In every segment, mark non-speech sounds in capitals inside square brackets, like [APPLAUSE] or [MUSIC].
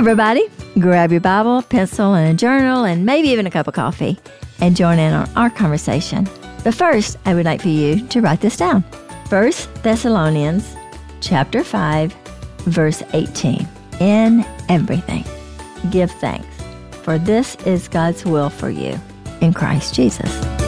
everybody. Grab your Bible, pencil, and a journal, and maybe even a cup of coffee, and join in on our conversation. But first, I would like for you to write this down. 1 Thessalonians chapter 5, verse 18. In everything, give thanks, for this is God's will for you in Christ Jesus.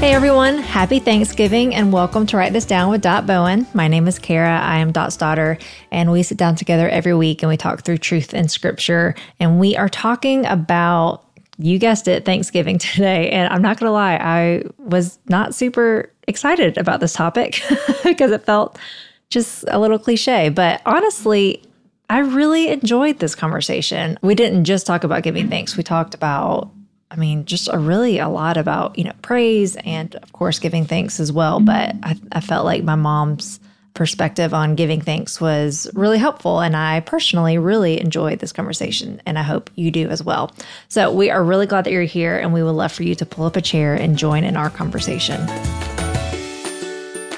Hey everyone, happy Thanksgiving and welcome to Write This Down with Dot Bowen. My name is Cara. I am Dot's daughter, and we sit down together every week and we talk through truth and scripture. And we are talking about, you guessed it, Thanksgiving [LAUGHS] today. And I'm not going to lie, I was not super excited about this topic [LAUGHS] because it felt just a little cliche. But honestly, I really enjoyed this conversation. We didn't just talk about giving thanks, we talked about I mean, just a really a lot about, you know, praise and of course giving thanks as well. But I, I felt like my mom's perspective on giving thanks was really helpful. And I personally really enjoyed this conversation and I hope you do as well. So we are really glad that you're here and we would love for you to pull up a chair and join in our conversation.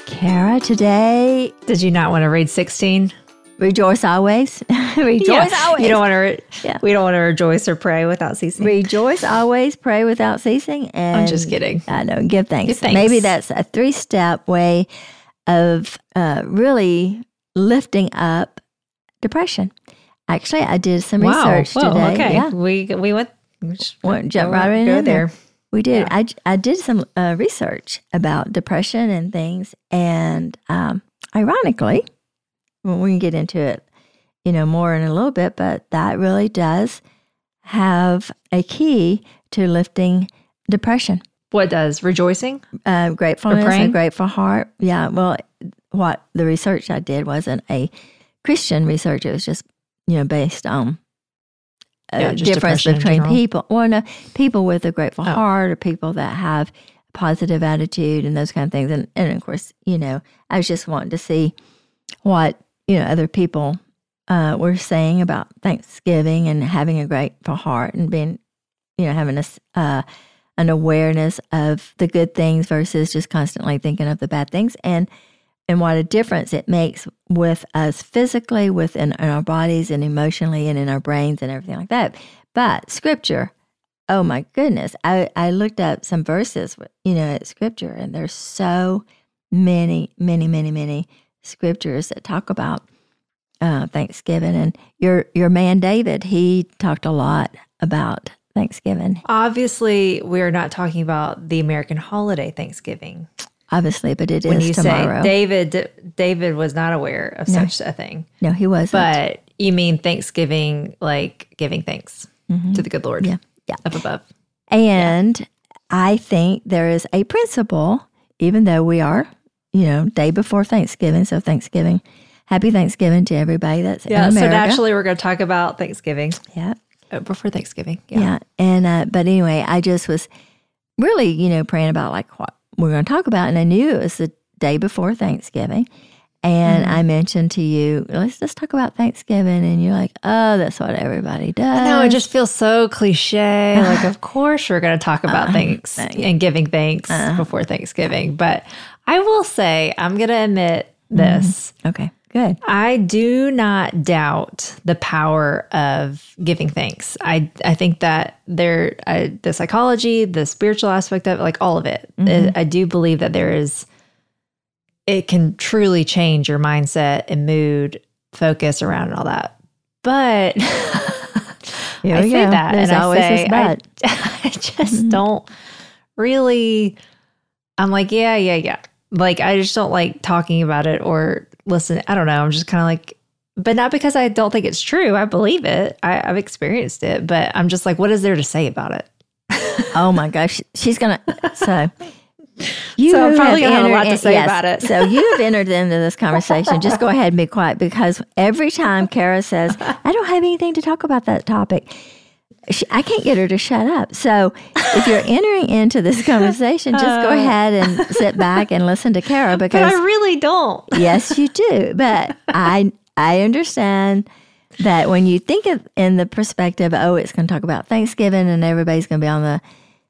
Cara, today, Did you not want to read 16? Rejoice always. [LAUGHS] rejoice Yeah. always. You don't want to, re- Yeah. we don't want to rejoice or pray without ceasing. Rejoice always, pray without ceasing. And I'm just kidding. I know, give thanks. Give thanks. Maybe that's a three step way of uh, really lifting up depression. Actually, I did some research Whoa, today. Okay. Yeah, We, we went, we Went- jump right in there. there. we did. Yeah. I, I did some uh, research about depression and things. And um, ironically, well, we can get into it, you know, more in a little bit, but that really does have a key to lifting depression. What does rejoicing? uh, gratefulness, a grateful heart. Yeah. Well, what the research I did wasn't a Christian research. It was just you know based on a Yeah, difference between people. Well, no, people with a grateful Oh. heart or people that have a positive attitude and those kind of things. And and of course, you know, I was just wanting to see what you know other people uh, were saying about Thanksgiving and having a grateful heart and being, you know, having a uh, an awareness of the good things versus just constantly thinking of the bad things. And and what a difference it makes with us physically within in our bodies and emotionally and in our brains and everything like that. But scripture oh my goodness i i looked up some verses you know at scripture and there's so many many many many scriptures that talk about uh, thanksgiving and your your man david he talked a lot about thanksgiving Obviously, we're not talking about the American holiday Thanksgiving. obviously, but it is When you tomorrow. David, David was not aware of No. such a thing. no, he wasn't. But you mean Thanksgiving, like giving thanks Mhm. to the good Lord Yeah. Yeah. up above. and I think there is a principle, even though we are, you know, day before Thanksgiving. So Thanksgiving, happy Thanksgiving to everybody that's Yeah. So naturally, we're going to talk about Thanksgiving yeah, uh, before Thanksgiving. yeah, Yeah. And uh, but anyway, I just was really, you know, praying about like what we're going to talk about, and I knew it was the day before Thanksgiving. And Mm-hmm. I mentioned to you, let's just talk about Thanksgiving. And you're like, oh, that's what everybody does. No, it just feels so cliche. Like, [LAUGHS] of course, we're going to talk about Uh, thanks and giving thanks before Thanksgiving. But I will say, I'm going to admit this. Mm-hmm. okay, good. I do not doubt the power of giving thanks. I I think that there I, the psychology, the spiritual aspect of it, like all of it. I- I do believe that there is it can truly change your mindset and mood, focus around and all that. But [LAUGHS] Here I say go. that There's and I say I. [LAUGHS] I just mm-hmm. don't really I'm like, yeah, yeah, yeah. Like I just don't like talking about it or listen. I don't know. I'm just kind of like, but not because I don't think it's true. I believe it. I, I've experienced it, but I'm just like, what is there to say about it? [LAUGHS] Oh my gosh, she's gonna. So you So I'm probably have have a lot to in- say about it. so you have entered into this conversation. Just go ahead and be quiet because every time Cara says, "I don't have anything to talk about that topic," she, I can't get her to shut up. So if you're [LAUGHS] entering into this conversation, just go uh. ahead and sit back and listen to Cara [LAUGHS] But because I really don't. yes, you do. But I I understand that when you think of in the perspective, oh, it's going to talk about Thanksgiving and everybody's going to be on the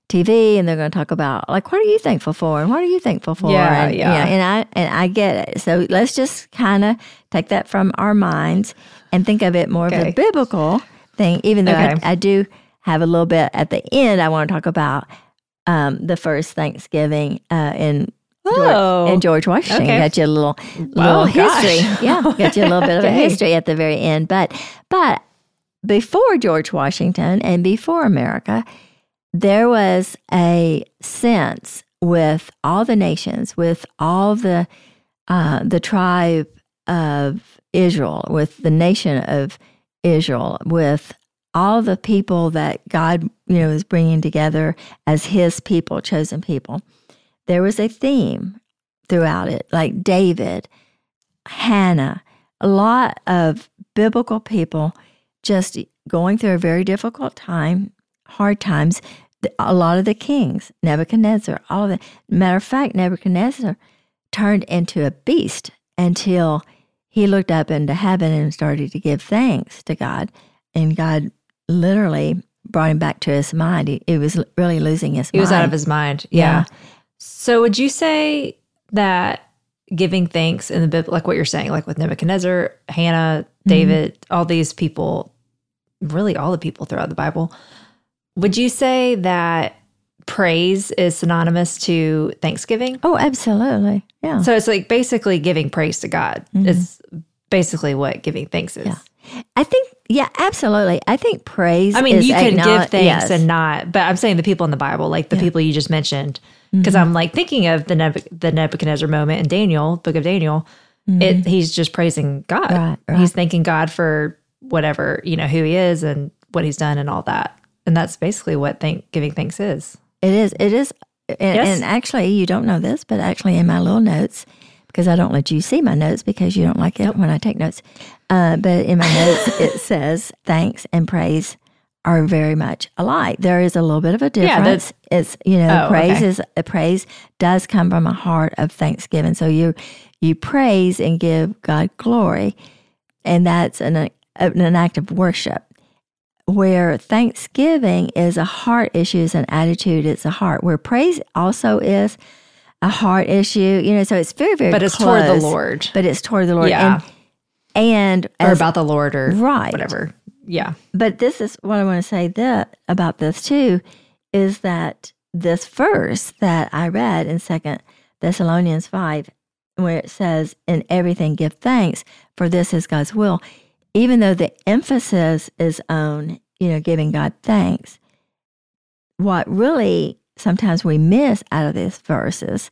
TV and they're going to talk about like what are you thankful for and what are you thankful for? Yeah, and, you yeah. know, and I and I get it. So let's just kind of take that from our minds and think of it more of Okay. a biblical thing. Even though Okay. I, I do have a little bit at the end, I want to talk about um, the first Thanksgiving uh, in. Oh. and George Washington Okay. got you a little Oh, little gosh. history. Yeah, [LAUGHS] got you a little bit of a history at the very end. But but before George Washington and before America, there was a sense with all the nations, with all the uh, the tribe of Israel, with the nation of Israel, with all the people that God, you know, is bringing together as His people, chosen people. There was a theme throughout it, like David, Hannah, a lot of biblical people just going through a very difficult time, hard times. A lot of the kings, Nebuchadnezzar, all of the matter of fact, Nebuchadnezzar turned into a beast until he looked up into heaven and started to give thanks to God. And God literally brought him back to his mind. He, he was really losing his He mind. was out of his mind. Yeah. So would you say that giving thanks in the Bible, like what you're saying, like with Nebuchadnezzar, Hannah, mm-hmm. David, all these people, really all the people throughout the Bible, would you say that praise is synonymous to thanksgiving? Oh, absolutely. Yeah. So it's like basically giving praise to God. Mm-hmm. It's basically what giving thanks is. Yeah. I think, yeah, absolutely. I think praise. I mean, you can give thanks yes. and not, but I'm saying the people in the Bible, like the people you just mentioned, Mm-hmm. because I'm like thinking of the Neb- the Nebuchadnezzar moment in Daniel, Book of Daniel. It he's just praising God. Mm-hmm. Right, right. He's thanking God for whatever you know who he is and what he's done and all that. And that's basically what thank giving thanks is. It is. It is. And, Yes. and actually, you don't know this, but actually, in my little notes, because I don't let you see my notes because you don't like it when I take notes. Uh, but in my notes, it [LAUGHS] says thanks and praise are very much alike. There is a little bit of a difference. Yeah, it's you know, Oh, praise okay. is uh, praise does come from a heart of thanksgiving. So you you praise and give God glory, and that's an an act of worship where thanksgiving is a heart issue, is an attitude, it's a heart. Where praise also is a heart issue, you know. So it's very, very, But it's toward the Lord. But it's toward the Lord, Yeah. and and Or as, about the Lord or right. whatever. Yeah. But this is what I want to say that about this too, is that this verse that I read in Second Thessalonians five, where it says, "In everything give thanks, for this is God's will." Even though the emphasis is on you know giving God thanks, what really sometimes we miss out of these verses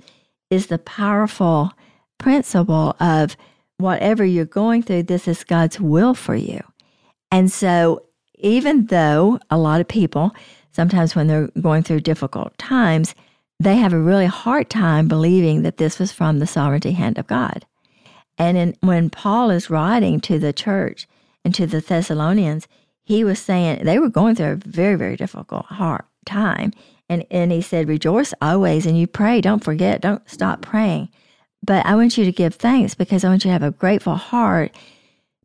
is the powerful principle of whatever you're going through, this is God's will for you. And so, even though a lot of people, sometimes when they're going through difficult times, they have a really hard time believing that this was from the sovereignty hand of God. And in, when Paul is writing to the church and to the Thessalonians, he was saying they were going through a very, very difficult, hard time. And, and he said, Rejoice always, and you pray. Don't forget, don't stop praying. But I want you to give thanks because I want you to have a grateful heart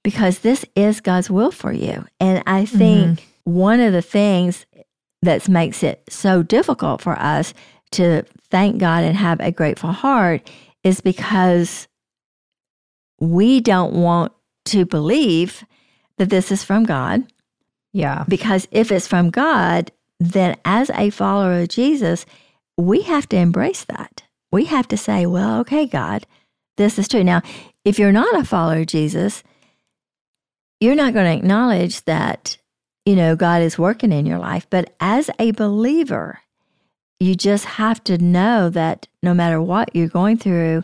because this is God's will for you. And I think mm-hmm. one of the things that makes it so difficult for us to thank God and have a grateful heart is because we don't want to believe that this is from God. Yeah. Because if it's from God, then as a follower of Jesus, we have to embrace that. We have to say, well, okay, God, this is true. Now, if you're not a follower of Jesus, you're not going to acknowledge that, you know, God is working in your life. But as a believer, you just have to know that no matter what you're going through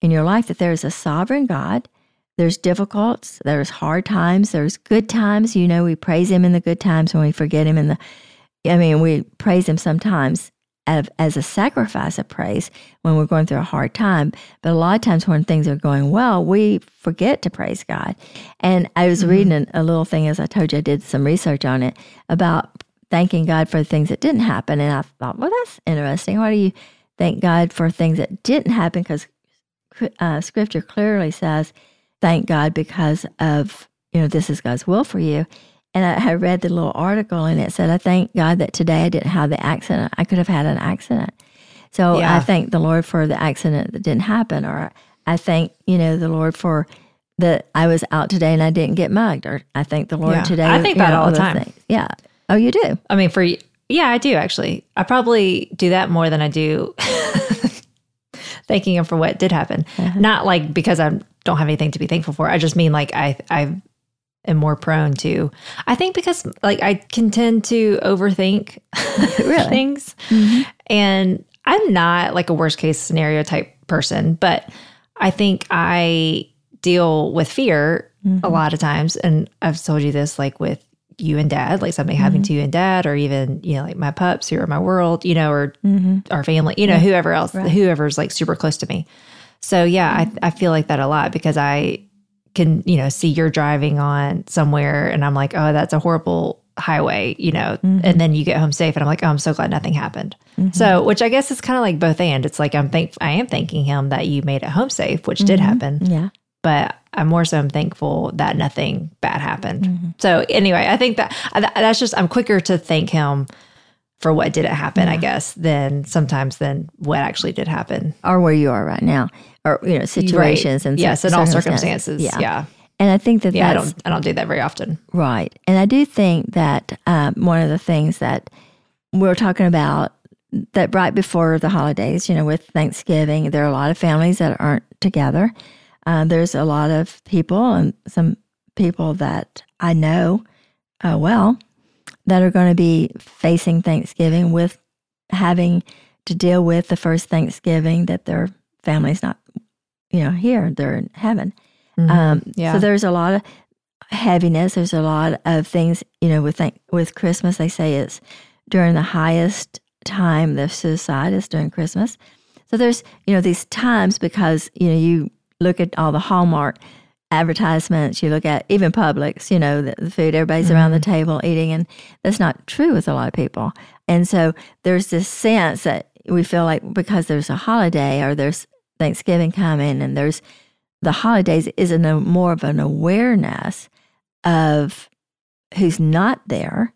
in your life, that there's a sovereign God. There's difficult, there's hard times, there's good times. You know, we praise Him in the good times when we forget Him in the, I mean, we praise Him sometimes as, a sacrifice of praise when we're going through a hard time. But a lot of times when things are going well, we forget to praise God. And I was reading a, a little thing, as I told you, I did some research on it about thanking God for things that didn't happen. And I thought, well, that's interesting. Why do you thank God for things that didn't happen? Because uh, scripture clearly says, thank God because of, you know, this is God's will for you. And I, I read the little article and it said, I thank God that today I didn't have the accident. I could have had an accident. So Yeah. I thank the Lord for the accident that didn't happen. Or I thank, you know, the Lord for that I was out today and I didn't get mugged. Or I thank the Lord Yeah. today. I think that know, all the time. things. Yeah. Oh, you do? I mean, for yeah, I do actually. I probably do that more than I do [LAUGHS] thanking him for what did happen. Uh-huh. Not like because I don't have anything to be thankful for. I just mean like I I am more prone to. I think because like I can tend to overthink [LAUGHS] Really? things, Mm-hmm. and I'm not like a worst case scenario type person, but I think I deal with fear Mm-hmm. a lot of times. And I've told you this, like with you and dad, like something happening Mm-hmm. to you and dad, or even, you know, like my pups who are my world, you know, or Mm-hmm. our family, you know, whoever else, whoever's like super close to me. So yeah, Mm-hmm. I, I feel like that a lot because I can, you know, see you're driving on somewhere and I'm like, oh, that's a horrible highway, you know, Mm-hmm. and then you get home safe and I'm like, oh, I'm so glad nothing happened. So, which I guess is kind of like both and. It's like I'm thank I am thanking him that you made it home safe, which did happen Yeah. but I'm more so I'm thankful that nothing bad happened. Mm-hmm. So anyway, I think that- that's just I'm quicker to thank him for what didn't happen, I guess, than sometimes than what actually did happen. Or where you are right now, or, you know, situations Right. and yes, in all circumstances. Yeah, yeah. And I think that I that's don't I don't do that very often. Right. And I do think that um, one of the things that we're talking about that right before the holidays, you know, with Thanksgiving, there are a lot of families that aren't together. Uh, there's a lot of people and some people that I know uh, well that are going to be facing Thanksgiving with having to deal with the first Thanksgiving that their family's not, you know, here, they're in heaven. Um, Yeah. So there's a lot of heaviness. There's a lot of things, you know, with with Christmas, they say it's during the highest time of suicide is during Christmas. So there's, you know, these times because, you know, you look at all the Hallmark advertisements, you look at even Publix, you know, the, the food, everybody's around the table eating, and that's not true with a lot of people. And so there's this sense that we feel like because there's a holiday or there's Thanksgiving coming and there's the holidays is a no- more of an awareness of who's not there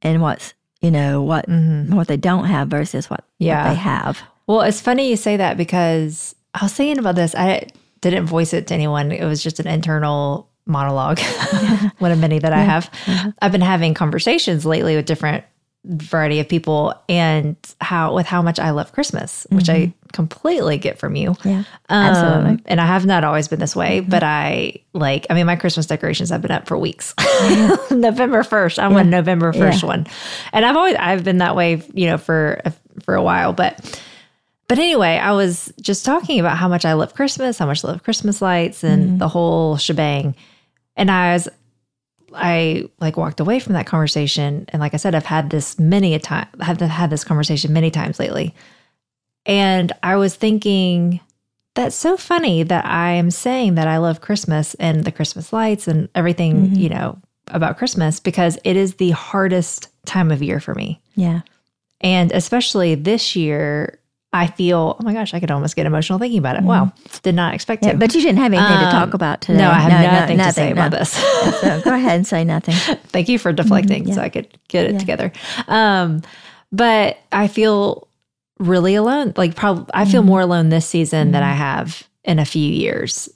and what's you know what Mhm. what they don't have versus what, what they have. Well, it's funny you say that because I was thinking about this. I didn't voice it to anyone. It was just an internal monologue, [LAUGHS] one of many that I have. Uh-huh. I've been having conversations lately with different variety of people and how with how much I love Christmas, which I completely get from you. Mm-hmm. Yeah, Um, absolutely. Mm-hmm. And I have not always been this way, but I like, I mean, my Christmas decorations have been up for weeks. [LAUGHS] November 1st. I'm a November 1st Yeah. one. And I've always, I've been that way, you know, for, for a while, but, but anyway, I was just talking about how much I love Christmas, how much I love Christmas lights and Mm-hmm. the whole shebang. And I was, I like walked away from that conversation. And like I said, I've had this many a time, have had this conversation many times lately. And I was thinking, that's so funny that I am saying that I love Christmas and the Christmas lights and everything, you know, about Christmas because it is the hardest time of year for me. Yeah, And especially this year, I feel, oh my gosh, I could almost get emotional thinking about it. Wow. Mm-hmm. Did not expect to. yeah. But you didn't have anything to Um, talk about today. no, I have no, nothing to say no. about this. [LAUGHS] So go ahead and say nothing. [LAUGHS] Thank you for mm-hmm, deflecting yeah. so I could get it Yeah. together. Um, but I feel really alone. Like, probably, I feel mm-hmm. more alone this season than I have in a few years.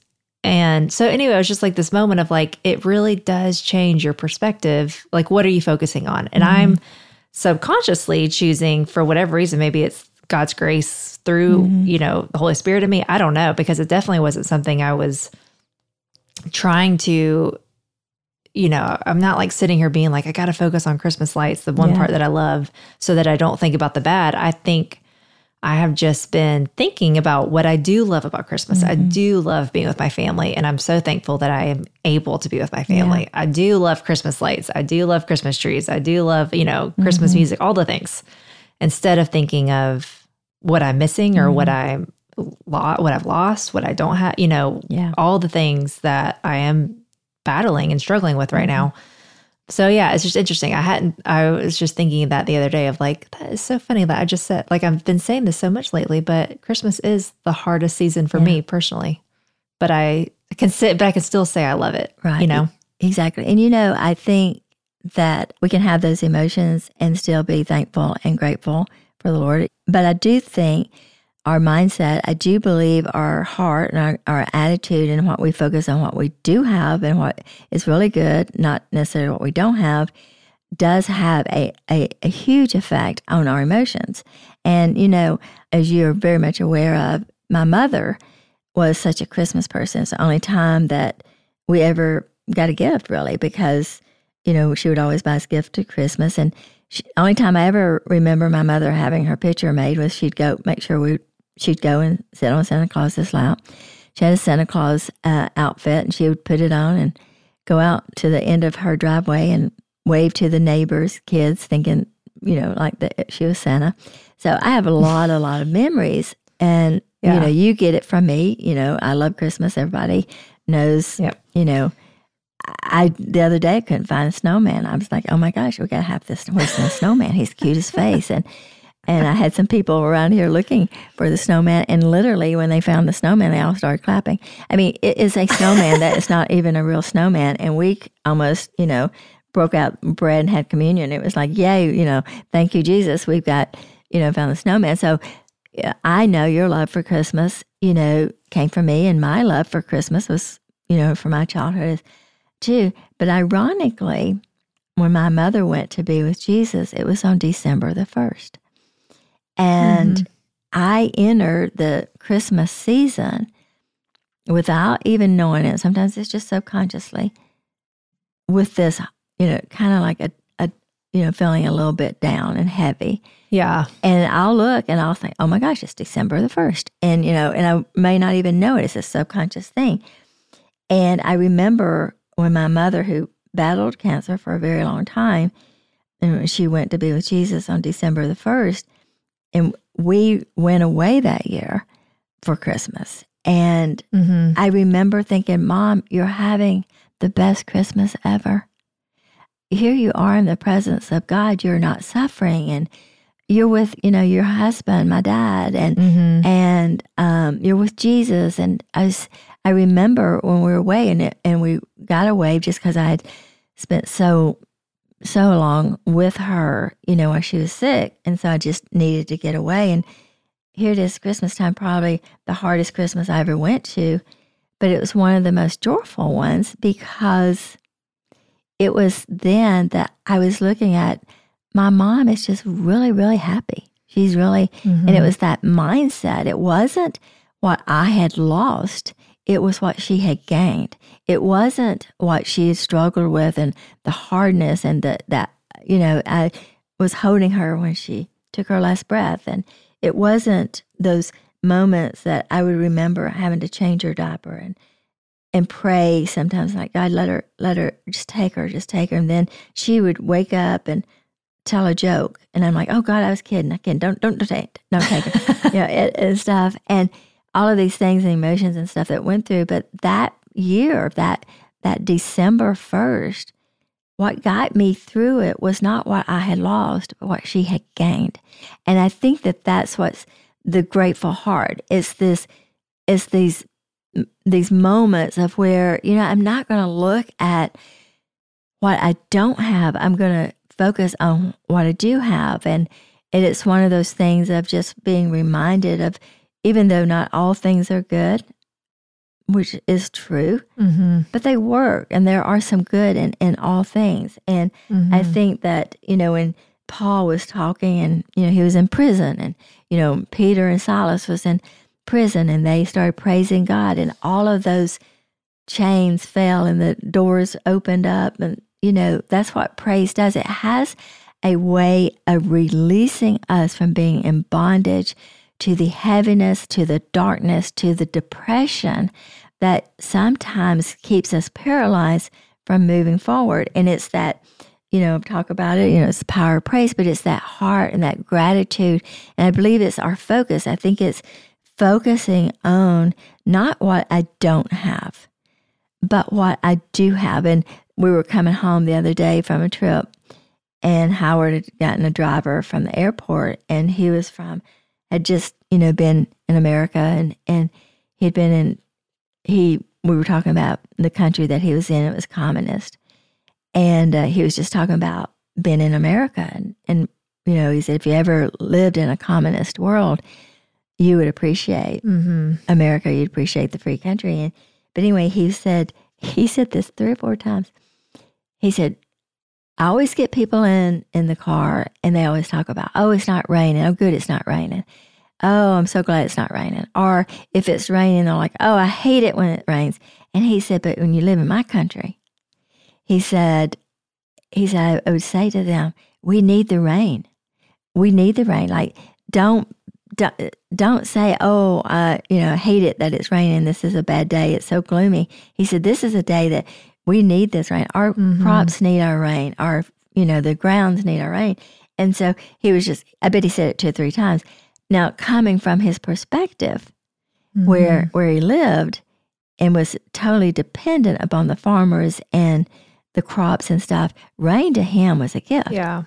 And so, anyway, it was just like this moment of like, it really does change your perspective. Like, what are you focusing on? And I'm subconsciously choosing, for whatever reason, maybe it's God's grace through, you know, the Holy Spirit in me. I don't know, because it definitely wasn't something I was trying to you know, I'm not like sitting here being like, I got to focus on Christmas lights, the one Yeah. part that I love, so that I don't think about the bad. I think I have just been thinking about what I do love about Christmas. I Mm-hmm. do love being with my family, and I'm so thankful that I am able to be with my family. I do love Christmas lights. I do love Christmas trees. I do love, you know, Christmas Mm-hmm. music, all the things. Instead of thinking of what I'm missing or what Mm-hmm. I'm lo- what I've lost, what I don't have, you know, Yeah. all the things that I am battling and struggling with Mm-hmm. right now. So yeah, it's just interesting. I hadn't I was just thinking that the other day of like that is so funny that I just said like I've been saying this so much lately, but Christmas is the hardest season for me personally. But I can sit but I can still say I love it. Right. You know. Exactly. And you know, I think that we can have those emotions and still be thankful and grateful for the Lord. But I do think our mindset, I do believe our heart and our, our attitude and what we focus on, what we do have and what is really good, not necessarily what we don't have, does have a, a, a huge effect on our emotions. And, you know, as you're very much aware of, my mother was such a Christmas person. It's the only time that we ever got a gift, really, because, you know, she would always buy us gift to Christmas. And she, only time I ever remember my mother having her picture made was she'd go make sure we she'd go and sit on Santa Claus's lap. She had a Santa Claus uh, outfit, and she would put it on and go out to the end of her driveway and wave to the neighbors' kids, thinking, you know, like that she was Santa. So I have a lot, a [LAUGHS] lot of memories, and yeah. you know, you get it from me. You know, I love Christmas. Everybody knows. Yep. You know, I the other day couldn't find a snowman. I was like, oh my gosh, we gotta have this. Where's the snowman? He's cute as face, and and I had some people around here looking for the snowman, and literally when they found the snowman, they all started clapping. I mean, it is a snowman that is not even a real snowman, and we almost, you know, broke out bread and had communion. It was like, yay, you know, thank you, Jesus. We've got, you know, found the snowman. So I know your love for Christmas, you know, came from me, and my love for Christmas was, you know, from my childhood too. But ironically, when my mother went to be with Jesus, it was on December the 1st. And mm-hmm. I entered the Christmas season without even knowing it. Sometimes it's just subconsciously with this, you know, kind of like a, a, you know, feeling a little bit down and heavy. Yeah. And I'll look and I'll think, oh my gosh, it's December the 1st. And, you know, and I may not even know it. It's a subconscious thing. And I remember when my mother, who battled cancer for a very long time, and she went to be with Jesus on December the 1st, and we went away that year for Christmas. And mm-hmm. I remember thinking, Mom, you're having the best Christmas ever. Here you are in the presence of God. You're not suffering, and you're with, you know, your husband, my dad, and mm-hmm. and um, you're with Jesus. And I was, I remember when we were away, and it, and we got away just because I had spent so so long with her, you know, while she was sick. And so I just needed to get away. And here it is, Christmas time, probably the hardest Christmas I ever went to. But it was one of the most joyful ones because it was then that I was looking at my mom is just really, really happy. She's really, mm-hmm. and it mm-hmm. was that mindset. It wasn't what I had lost, it was what she had gained. It wasn't what she had struggled with and the hardness and the, that, you know, I was holding her when she took her last breath. And it wasn't those moments that I would remember having to change her diaper and and pray sometimes like God let her let her just take her just take her. And then she would wake up and tell a joke and I'm like oh God I was kidding. I can't don't don't, don't take don't take her you know it, [LAUGHS] and stuff. And all of these things and emotions and stuff that went through. But that year, that that December first, what got me through it was not what I had lost, but what she had gained. And I think that that's what's the grateful heart. It's this, it's these these moments of where you know I'm not going to look at what I don't have. I'm going to focus on what I do have, and and it's one of those things of just being reminded of even though not all things are good, which is true, mm-hmm. but they work and there are some good in, in all things. And mm-hmm. I think that, you know, when Paul was talking and, you know, he was in prison and, you know, Peter and Silas was in prison and they started praising God and all of those chains fell and the doors opened up. And, you know, that's what praise does. It has a way of releasing us from being in bondage to the heaviness, to the darkness, to the depression that sometimes keeps us paralyzed from moving forward. And it's that, you know, talk about it, you know, it's the power of praise, but it's that heart and that gratitude. And I believe it's our focus. I think it's focusing on not what I don't have, but what I do have. And we were coming home the other day from a trip, and Howard had gotten a driver from the airport, and he was from had just, you know, been in America and, and he'd been in, he, we were talking about the country that he was in, it was communist. and uh, he was just talking about being in America, and, and you know, he said if you ever lived in a communist world, you would appreciate Mm-hmm. America. You'd appreciate the free country. And but anyway, he said he said this three or four times. He said, "I always get people in in the car, and they always talk about, oh, it's not raining. Oh, good, it's not raining. Oh, I'm so glad it's not raining. Or if it's raining, they're like, oh, I hate it when it rains. And he said, but when you live in my country, he said, he said, I would say to them, we need the rain. We need the rain. Like, don't don't, don't say, oh, uh, you know, hate it that it's raining. This is a bad day. It's so gloomy. He said, this is a day that we need this rain. Our Mhm. crops need our rain. Our, you know, the grounds need our rain. And so he was just, I bet he said it two or three times. Now, coming from his perspective, where Mm-hmm. where he lived and was totally dependent upon the farmers and the crops and stuff, rain to him was a gift. yeah,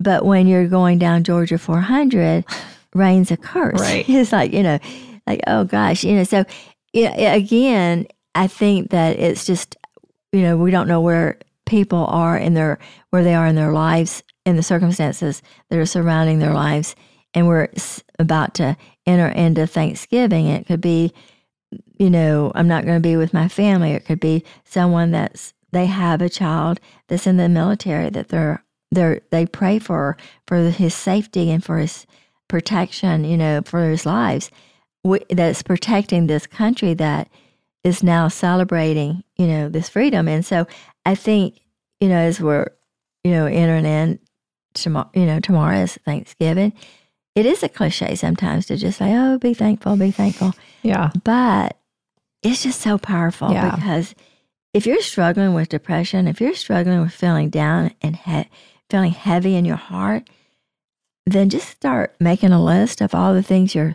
But when you're going down Georgia 400, [SIGHS] rain's a curse. Right. [LAUGHS] It's like, you know, like, oh gosh, you know, so yeah, again, I think that it's just, you know, we don't know where people are in their, where they are in their lives, in the circumstances that are surrounding their lives. And we're about to enter into Thanksgiving. It could be, you know, I'm not going to be with my family. It could be someone that's, they have a child that's in the military that they're they they pray for for his safety and for his protection, you know, for his lives. We, that's protecting this country that is now celebrating, you know, this freedom. And so I think, you know, as we're, you know, entering in tomorrow, you know, tomorrow is Thanksgiving. It is a cliche sometimes to just say, "Oh, be thankful, be thankful," yeah, but it's just so powerful Yeah. because if you're struggling with depression, if you're struggling with feeling down and he- feeling heavy in your heart, then just start making a list of all the things you're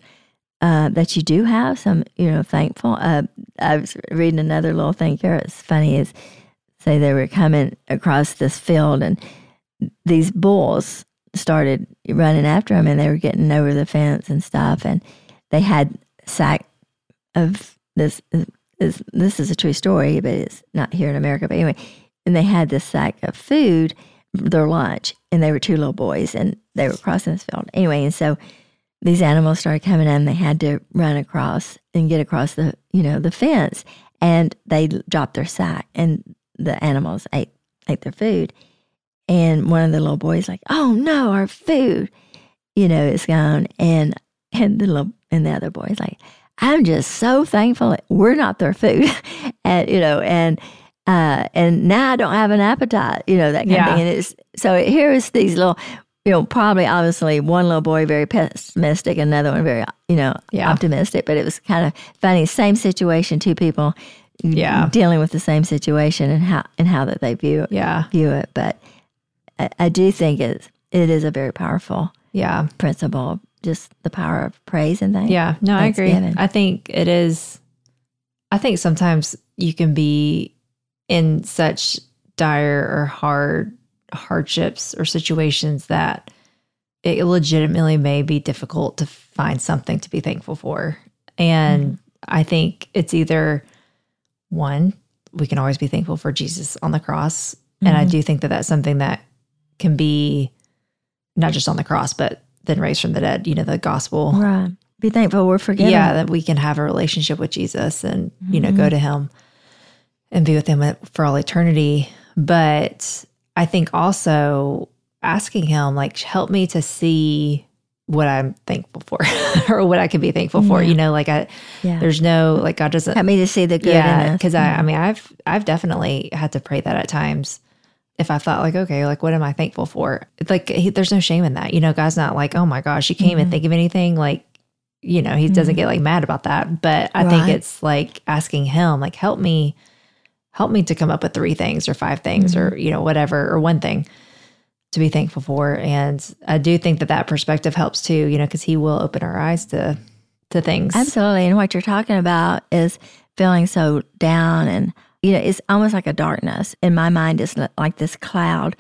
uh, that you do have. Some, you know, thankful. Uh, I was reading another little thing here. It's funny is say they were coming across this field and these bulls started running after them and they were getting over the fence and stuff and they had sack of this is this is a true story but it's not here in america but anyway and they had this sack of food their lunch and they were two little boys and they were crossing this field anyway and so these animals started coming in they had to run across and get across the you know the fence and they dropped their sack and the animals ate ate their food. And one of the little boys like oh no our food you know is gone. And and the little and the other boys like i'm just so thankful we're not their food. [LAUGHS] And you know and uh and now i don't have an appetite you know that kind Yeah. of thing. And it's so here is these little you know probably obviously one little boy very pessimistic another one very you know Yeah. optimistic but it was kind of funny same situation two people Yeah. dealing with the same situation and how and how that they view yeah, view it but I, I do think it's it is a very powerful yeah. principle just the power of praise and thanks Yeah, no, I agree. I think it is. I think sometimes you can be in such dire or hard hardships or situations that it legitimately may be difficult to find something to be thankful for. And I think it's either one, we can always be thankful for Jesus on the cross. And I Mhm. do think that that's something that can be not just on the cross, but then raised from the dead, you know, the gospel right be thankful we're forgiven yeah that we can have a relationship with jesus and you know go to him and be with him for all eternity but i think also asking him like help me to see what i'm thankful for [LAUGHS] or what i can be thankful for Yeah. you know like i yeah there's no like god doesn't help me to see the good yeah in this because i i mean i've i've definitely had to pray that at times if i thought like okay like what am i thankful for like he, there's no shame in that you know god's not like oh my gosh you can't even Mhm. think of anything like you know he doesn't Mhm. get like mad about that but i think it's like asking him like help me help me to come up with three things or five things or mm-hmm. you know whatever or one thing to be thankful for and i do think that that perspective helps too you know because he will open our eyes to to things Absolutely. And what you're talking about is feeling so down and, you know, it's almost like a darkness. In my mind, it's li- like this cloud.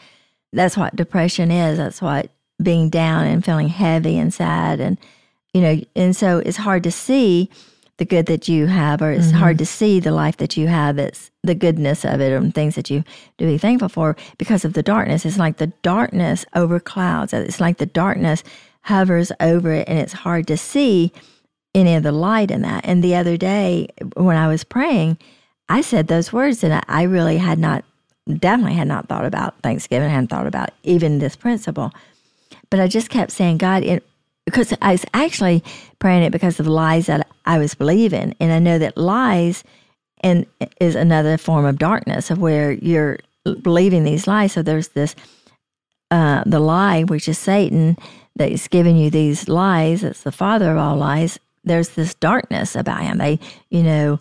That's what depression is. That's what being down and feeling heavy and sad. And, you know, and so it's hard to see. The good that you have, or it's hard mm-hmm. to see the life that you have. It's the goodness of it and things that you do be thankful for because of the darkness. It's like the darkness over clouds. It's like the darkness hovers over it, and it's hard to see any of the light in that. And the other day when I was praying, I said those words, and I, I really had not, definitely had not thought about Thanksgiving. I hadn't thought about even this principle, but I just kept saying, God, it, because I was actually praying it because of the lies that I was believing, and I know that lies and is another form of darkness of where you're believing these lies. So there's this uh, the lie, which is Satan, that is giving you these lies. It's the father of all lies. There's this darkness about him. They, you know,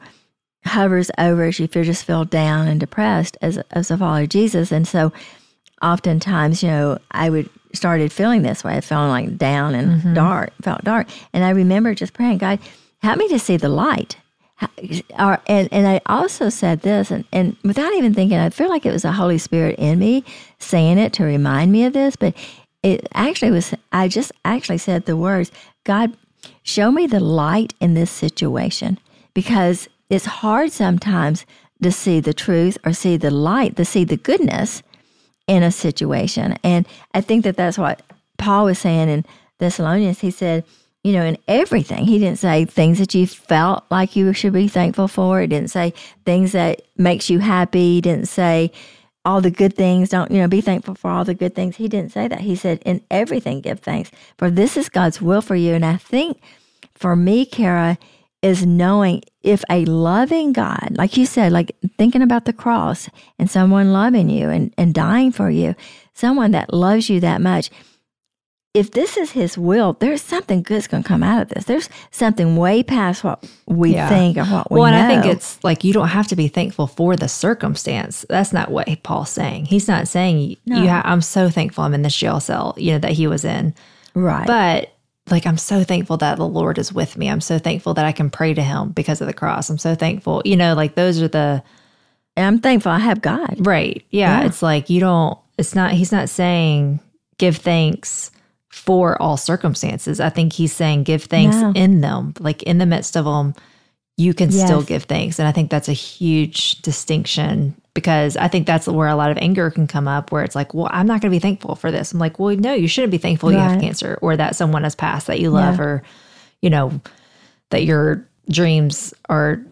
hovers over as you just feel down and depressed as as a follower of Jesus. And so, oftentimes, you know, I would started feeling this way, I felt like down and Mm-hmm. dark, felt dark. And I remember just praying, God, help me to see the light. Or, and, and I also said this, and, and without even thinking, I feel like it was the Holy Spirit in me saying it to remind me of this, but it actually was, I just actually said the words, God, show me the light in this situation because it's hard sometimes to see the truth or see the light, to see the goodness in a situation. And I think that that's what Paul was saying in Thessalonians. He said, you know, in everything, he didn't say things that you felt like you should be thankful for. He didn't say things that makes you happy. He didn't say all the good things. Don't, you know, be thankful for all the good things. He didn't say that. He said, in everything, give thanks. For this is God's will for you. And I think for me, Cara, is knowing if a loving God, like you said, like thinking about the cross and someone loving you and, and dying for you, someone that loves you that much, if this is his will, there's something good's going to come out of this. There's something way past what we Yeah. think or what we well, know. and I think it's like you don't have to be thankful for the circumstance. That's not what Paul's saying. He's not saying you. Ha- I'm so thankful I'm in this jail cell, you know, that he was in. right. But like, I'm so thankful that the Lord is with me. I'm so thankful that I can pray to Him because of the cross. I'm so thankful. You know, like those are the and I'm thankful I have God. right. Yeah, Yeah. it's like you don't. It's not. He's not saying give thanks for all circumstances. I think he's saying give thanks No. in them, like in the midst of them. You can still give thanks. And I think that's a huge distinction because I think that's where a lot of anger can come up where it's like, well, I'm not going to be thankful for this. I'm like, well, no, you shouldn't be thankful you have cancer or that someone has passed that you love Yeah. or, you know, that your dreams are,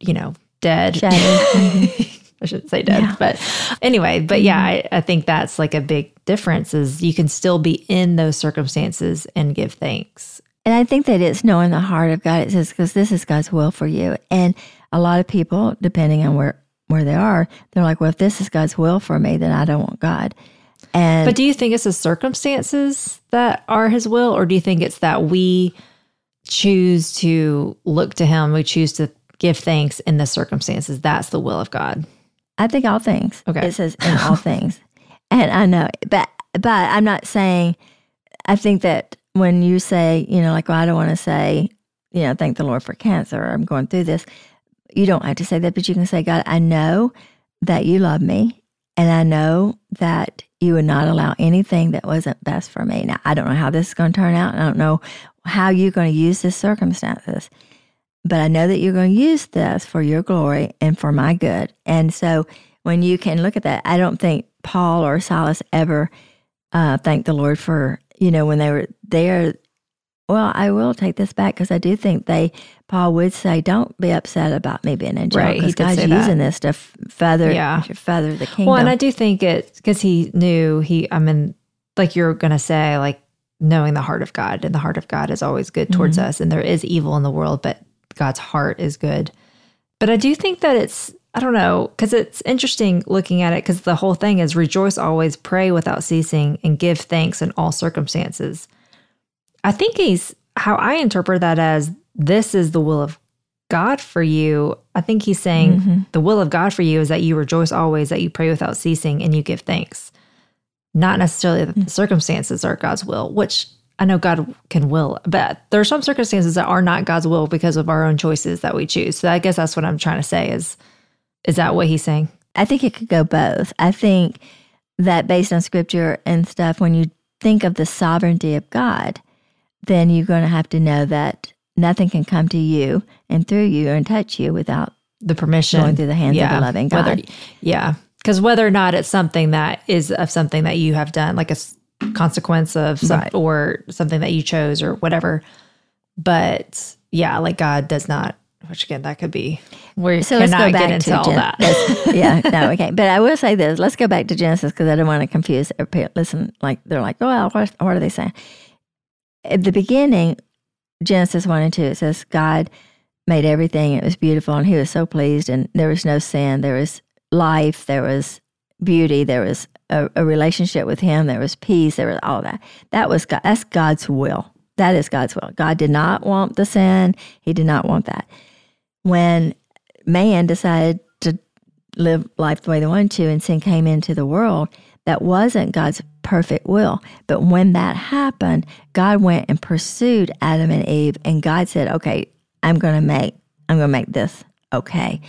you know, dead. [LAUGHS] I shouldn't say dead, Yeah. Mm-hmm. but anyway, but yeah, I, I think that's like a big difference is you can still be in those circumstances and give thanks. And I think that it's knowing the heart of God. It says, because this is God's will for you. And a lot of people, depending on where, where they are, they're like, well, if this is God's will for me, then I don't want God. And But do you think it's the circumstances that are his will, or do you think it's that we choose to look to him, we choose to give thanks in the circumstances? That's the will of God. I think all things. Okay. It says in all things. And I know, but but I'm not saying I think that when you say, you know, like, well, I don't want to say, you know, thank the Lord for cancer or I'm going through this. You don't have to say that, but you can say, God, I know that you love me and I know that you would not allow anything that wasn't best for me. Now, I don't know how this is going to turn out. I don't know how you're going to use this circumstances, but I know that you're going to use this for your glory and for my good. And so when you can look at that, I don't think Paul or Silas ever uh, thanked the Lord for, you know, when they were there. Well, I will take this back because I do think they, Paul would say, don't be upset about me being in jail Right, because did God's say that. using this to feather, Yeah. feather the kingdom. Well, and I do think it because he knew he, I mean, like you're going to say, like knowing the heart of God, and the heart of God is always good towards mm-hmm. us, and there is evil in the world, but God's heart is good. But I do think that it's, I don't know, because it's interesting looking at it, because the whole thing is rejoice always, pray without ceasing, and give thanks in all circumstances. I think he's, how I interpret that as this is the will of God for you. I think he's saying mm-hmm. the will of God for you is that you rejoice always, that you pray without ceasing, and you give thanks. Not necessarily that the circumstances are God's will, which I know God can will, but there are some circumstances that are not God's will because of our own choices that we choose. So I guess that's what I'm trying to say is is that what he's saying? I think it could go both. I think that based on scripture and stuff, when you think of the sovereignty of God, then you're going to have to know that nothing can come to you and through you and touch you without the permission going through the hands of the loving God. Whether, yeah, because whether or not it's something that is of something that you have done, like a consequence of some, Right. or something that you chose or whatever. But yeah, like God does not. Which again, that could be we So let's go back get into to all Gen- that. [LAUGHS] yeah, no, okay. But I will say this. Let's go back to Genesis because I don't want to confuse. Listen, like they're like, oh, well, what, what are they saying? At the beginning, Genesis one and two, it says God made everything. It was beautiful, and He was so pleased. And there was no sin. There was life. There was beauty. There was a, a relationship with Him. There was peace. There was all that. That was God. That's God's will. That is God's will. God did not want the sin. He did not want that. When man decided to live life the way they wanted to and sin came into the world, that wasn't God's perfect will. But when that happened, God went and pursued Adam and Eve and God said, "Okay, I'm going to make I'm going to make this okay."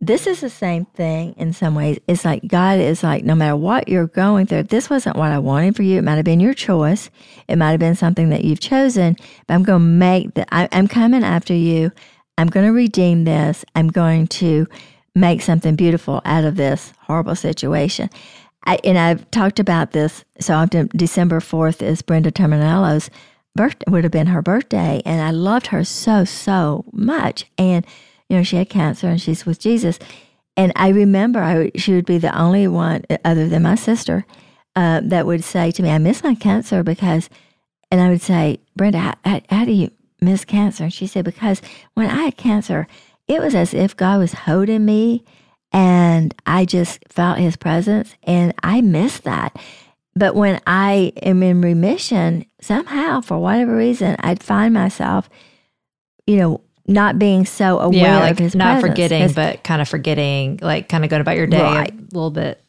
This is the same thing in some ways. It's like God is like, no matter what you're going through, this wasn't what I wanted for you. It might have been your choice. It might have been something that you've chosen, but I'm going to make that. I'm coming after you. I'm going to redeem this. I'm going to make something beautiful out of this horrible situation. I, and I've talked about this so often. December 4th is Brenda Terminello's birthday, would have been her birthday. And I loved her so, so much. And, you know, she had cancer and she's with Jesus. And I remember I, she would be the only one, uh, other than my sister, uh, that would say to me, I miss my cancer because, and I would say, Brenda, how, how, how do you miss cancer? And she said, because when I had cancer, it was as if God was holding me and I just felt his presence and I miss that. But when I am in remission, somehow, for whatever reason, I'd find myself, you know, not being so aware yeah, like of his not presence. forgetting, but kind of forgetting, like kind of going about your day Right. a little bit,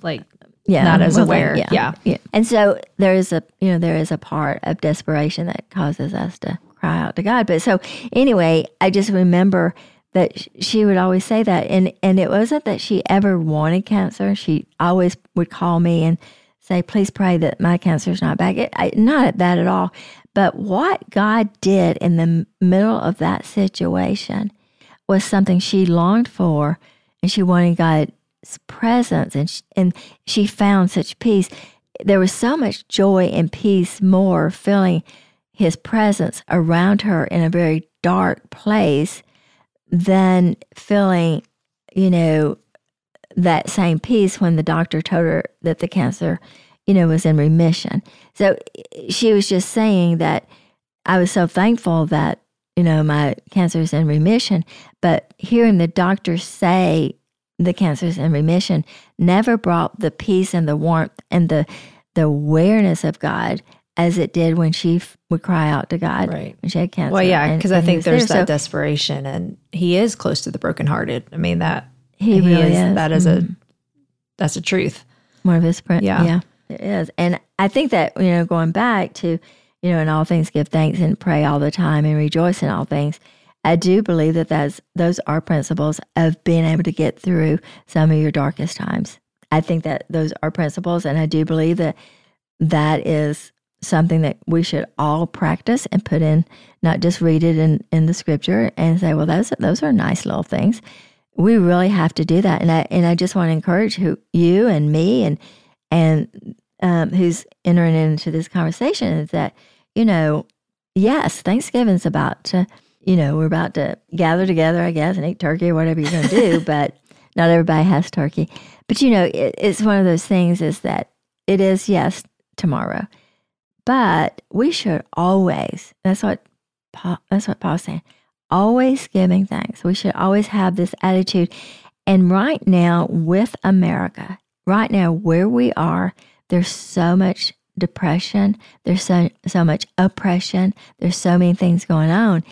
like yeah, not as well, then, aware. Yeah. yeah. And so there is a you know there is a part of desperation that causes us to cry out to God. But so anyway, I just remember that she would always say that, and and it wasn't that she ever wanted cancer. She always would call me and say, "Please pray that my cancer's not back." It, I, not that at all. But what God did in the middle of that situation was something she longed for, and she wanted God's presence, and she, and she found such peace. There was so much joy and peace more feeling His presence around her in a very dark place than feeling, you know, that same peace when the doctor told her that the cancer, you know, was in remission. So she was just saying that I was so thankful that, you know, my cancer is in remission. But hearing the doctor say the cancer is in remission never brought the peace and the warmth and the the awareness of God as it did when she f- would cry out to God Right. when she had cancer. Well, yeah, because I think there's there. that So desperation, and he is close to the brokenhearted. I mean that he really is. That is Mhm. a that's a truth. More of his print. Yeah. Yeah. It is. And I think that, you know, going back to, you know, in all things give thanks and pray all the time and rejoice in all things. I do believe that that's those are principles of being able to get through some of your darkest times. I think that those are principles and I do believe that that is something that we should all practice and put in, not just read it in, in the scripture and say, well, those those are nice little things. We really have to do that. And I and I just want to encourage who you and me and and um, who's entering into this conversation is that, you know, yes, Thanksgiving's about to, you know, we're about to gather together, I guess, and eat turkey or whatever you're going to do, [LAUGHS] but not everybody has turkey. But, you know, it, it's one of those things is that it is, yes, tomorrow, but we should always, that's what Paul, that's what Paul's saying, always giving thanks. We should always have this attitude. And right now with America, right now where we are, there's so much depression, there's so so much oppression, there's so many things going on.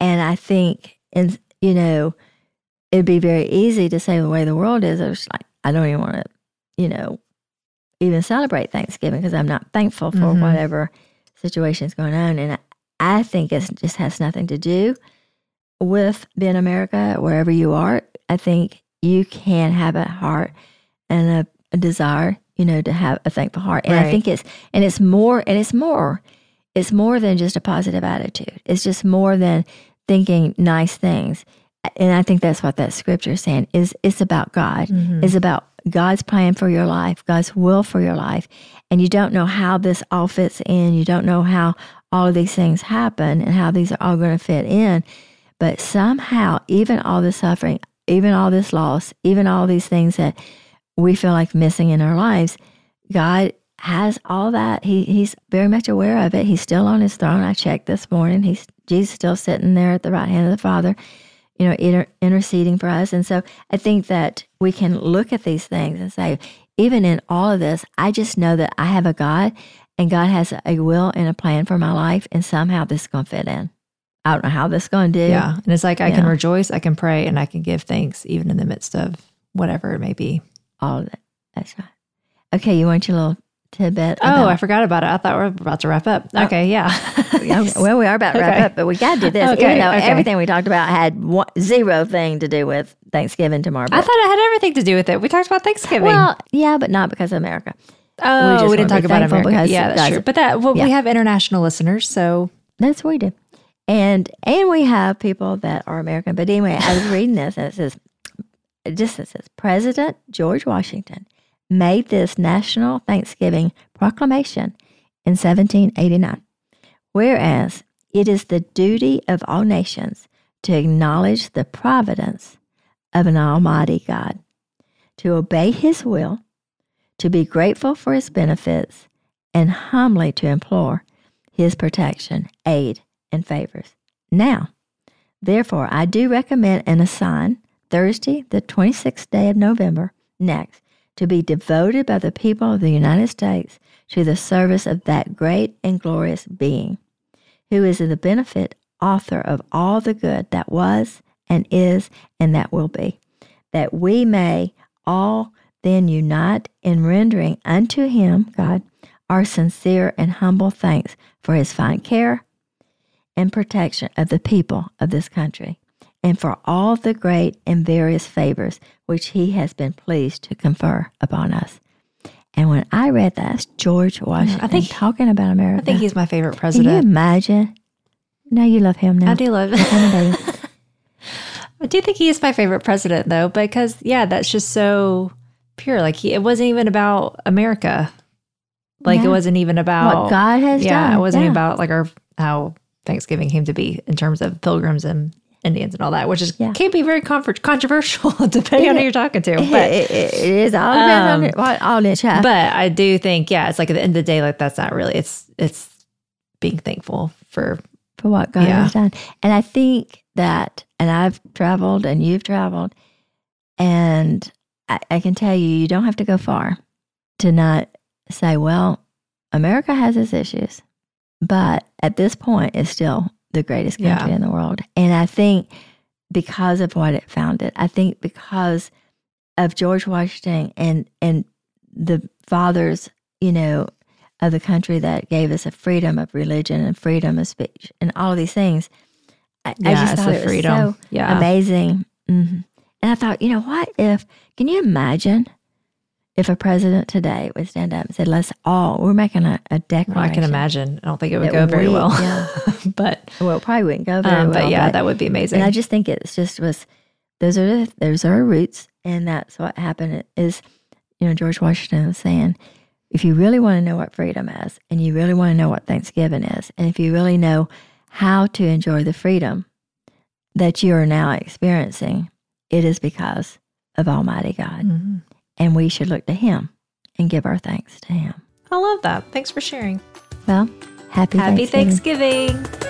And I think in you know, it'd be very easy to say the way the world is, it's like I don't even want to, you know, even celebrate Thanksgiving because I'm not thankful for Mhm. whatever situation's going on. And I, think it just has nothing to do with being America, wherever you are. I think you can have a heart and a, a desire, you know, to have a thankful heart. And I think it's and it's more and it's more it's more than just a positive attitude. It's just more than thinking nice things. And I think that's what that scripture is saying is it's about God. Mm-hmm. It's about God's plan for your life, God's will for your life. And you don't know how this all fits in. You don't know how all of these things happen and how these are all going to fit in. But somehow, even all this suffering, even all this loss, even all these things that we feel like missing in our lives, God has all that. He he's very much aware of it. He's still on his throne. I checked this morning. He's Jesus still sitting there at the right hand of the Father, you know, inter- interceding for us. And so I think that we can look at these things and say, even in all of this, I just know that I have a God and God has a will and a plan for my life, and somehow this is going to fit in. I don't know how this is going to do. Yeah. And it's like I can rejoice, I can pray, and I can give thanks even in the midst of whatever it may be. All of it. That's right. Okay, you want your little tidbit? Oh, I forgot about it. I thought we are about to wrap up. Oh. Okay, yeah. [LAUGHS] Yeah, well, we are about to wrap Okay. up, but we got to do this. Okay, Even though okay. everything we talked about had one, zero thing to do with Thanksgiving tomorrow. I thought it had everything to do with it. We talked about Thanksgiving. well, yeah, but not because of America. oh, just we, didn't talk about America. because Yeah, that's true. But that well, yeah. we have international listeners, so That's what we do. And and we have people that are American. But anyway, I was reading this and it says it just it says President George Washington made this national Thanksgiving proclamation in 1789. Whereas it is the duty of all nations to acknowledge the providence of an almighty God, to obey his will, to be grateful for his benefits, and humbly to implore his protection, aid, and favors. Now, therefore, I do recommend and assign Thursday, the 26th day of November, next, to be devoted by the people of the United States to the service of that great and glorious being, who is the benefit author of all the good that was and is and that will be, that we may all then unite in rendering unto him, God, our sincere and humble thanks for his fine care and protection of the people of this country, and for all the great and various favors which he has been pleased to confer upon us. And when I read that, George Washington I think- talking about America. I think he's my favorite Can you president. imagine? Now you love him now. I do love it. [LAUGHS] I do think he is my favorite president though, because yeah, that's just so pure. Like he it wasn't even about America. Like it wasn't even about what God has yeah, done. it wasn't Yeah. about like our how Thanksgiving came to be in terms of pilgrims and Indians and all that, which is Yeah. can be very comfort, controversial [LAUGHS] depending on who you're talking to. But it, it is all depends on Um, it- what audience you have. but I do think yeah, it's like at the end of the day, like that's not really it's it's being thankful for for what God Yeah. has done. And I think that, and I've traveled and you've traveled, and I, I can tell you, you don't have to go far to not say, well, America has its issues, but at this point, it's still the greatest country Yeah. in the world. And I think because of what it founded, I think because of George Washington and and the fathers, you know, of the country that gave us a freedom of religion and freedom of speech and all of these things. I, I yeah, just it's thought it was freedom. so yeah. amazing. hmm And I thought, you know, what if, can you imagine if a president today would stand up and say, let's all, we're making a, a Well, declaration. I can imagine. I don't think it would go very we- well. yeah. [LAUGHS] but Well, it probably wouldn't go very um, well. but yeah, that would be amazing. And I just think it's just was those are the, those are our roots, and that's what happened. Is you know George Washington was saying, if you really want to know what freedom is, and you really want to know what Thanksgiving is, and if you really know how to enjoy the freedom that you are now experiencing, it is because of Almighty God, Mhm. And we should look to Him and give our thanks to Him. I love that. Thanks for sharing. Well, happy, Happy Thanksgiving. Thanksgiving.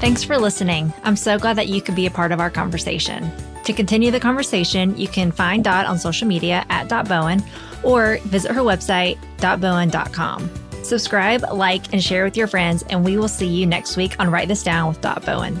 Thanks for listening. I'm so glad that you could be a part of our conversation. To continue the conversation, you can find Dot on social media at Dot Bowen or visit her website, dotbowen.com. Subscribe, like, and share with your friends, and we will see you next week on Write This Down with Dot Bowen.